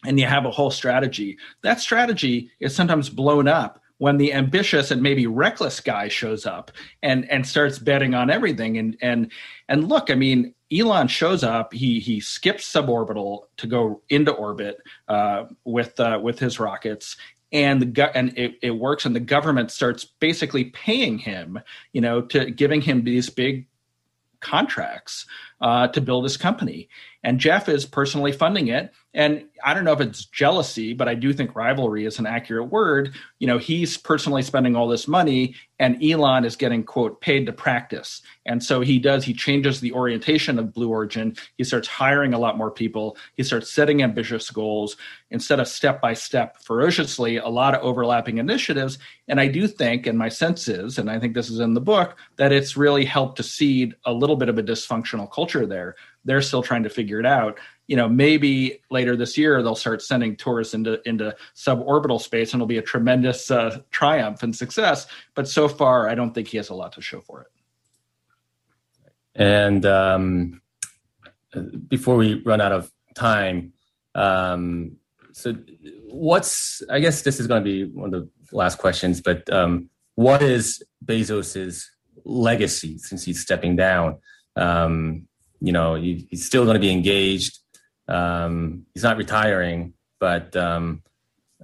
and you have a whole strategy, that strategy is sometimes blown up when the ambitious and maybe reckless guy shows up and and starts betting on everything. And and and look, I mean, Elon shows up. He he skips suborbital to go into orbit uh, with uh, with his rockets, and the go- and it, it works. And the government starts basically paying him, you know, to giving him these big contracts uh, to build his company. And Jeff is personally funding it. And I don't know if it's jealousy, but I do think rivalry is an accurate word. You know, he's personally spending all this money, and Elon is getting, quote, paid to practice. And so he does, he changes the orientation of Blue Origin. He starts hiring a lot more people. He starts setting ambitious goals instead of step by step, ferociously, a lot of overlapping initiatives. And I do think, and my sense is, and I think this is in the book, that it's really helped to seed a little bit of a dysfunctional culture there they're still trying to figure it out. You know, maybe later this year they'll start sending tourists into into suborbital space, and it'll be a tremendous uh, triumph and success. But so far, I don't think he has a lot to show for it. And um, before we run out of time, um, so what's I guess this is going to be one of the last questions, but um, what is Bezos's legacy since he's stepping down? Um, you know, he, he's still going to be engaged. Um, he's not retiring, but um,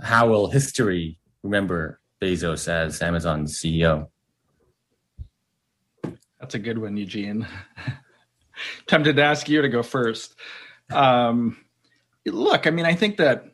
how will history remember Bezos as Amazon's CEO? That's a good one, Eugene. Tempted to ask you to go first. Um, look, I mean, I think that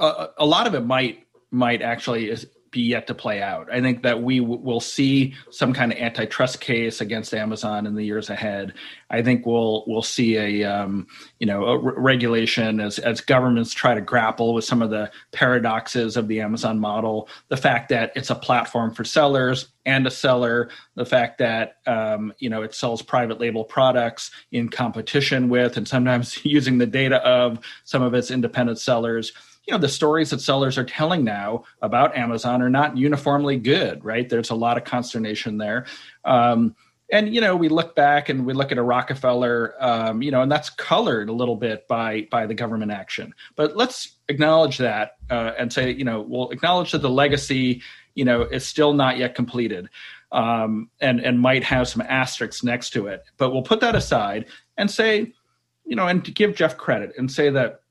a, a lot of it might might actually is, be yet to play out. I think that we w- will see some kind of antitrust case against Amazon in the years ahead. I think we'll we'll see a um, you know a regulation as as governments try to grapple with some of the paradoxes of the Amazon model. The fact that it's a platform for sellers and a seller. The fact that um, you know it sells private label products in competition with and sometimes using the data of some of its independent sellers you know the stories that sellers are telling now about Amazon are not uniformly good, right? There's a lot of consternation there. Um, and you know we look back and we look at a Rockefeller, um, you know, and that's colored a little bit by by the government action. But let's acknowledge that uh, and say, you know, we'll acknowledge that the legacy, you know, is still not yet completed, um, and and might have some asterisks next to it. But we'll put that aside and say, you know, and to give Jeff credit and say that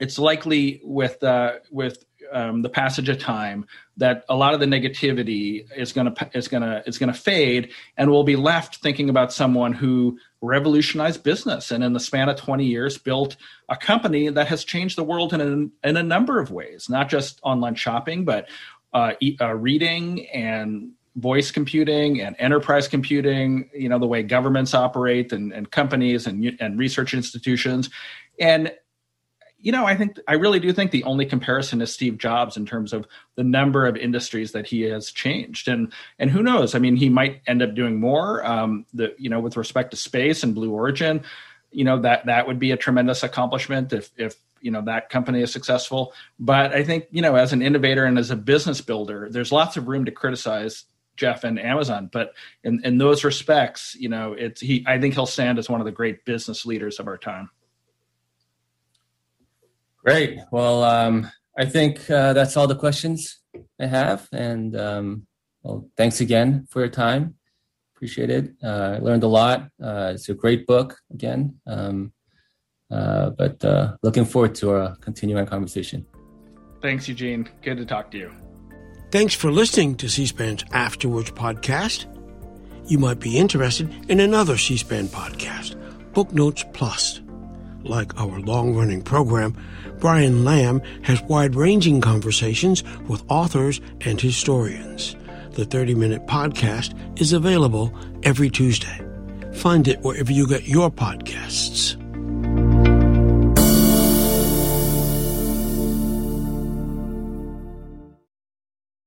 it's likely with uh, with um, the passage of time that a lot of the negativity is going to is going to is going to fade, and we'll be left thinking about someone who revolutionized business and in the span of 20 years built a company that has changed the world in a, in a number of ways, not just online shopping, but uh, e- uh, reading and voice computing and enterprise computing you know the way governments operate and, and companies and, and research institutions. And you know, I think I really do think the only comparison is Steve Jobs in terms of the number of industries that he has changed, and and who knows? I mean, he might end up doing more. Um, the you know, with respect to space and Blue Origin, you know that that would be a tremendous accomplishment if if you know that company is successful. But I think you know, as an innovator and as a business builder, there's lots of room to criticize Jeff and Amazon. But in in those respects, you know, it's he. I think he'll stand as one of the great business leaders of our time. Great. Well, um, I think uh, that's all the questions I have. And um, well, thanks again for your time. Appreciate it. Uh, I learned a lot. Uh, it's a great book again. Um, uh, but uh, looking forward to our continuing conversation. Thanks, Eugene. Good to talk to you. Thanks for listening to C SPAN's After Words podcast. You might be interested in another C SPAN podcast, Book Notes Plus. Like our long running program, Brian Lamb has wide ranging conversations with authors and historians. The 30 minute podcast is available every Tuesday. Find it wherever you get your podcasts.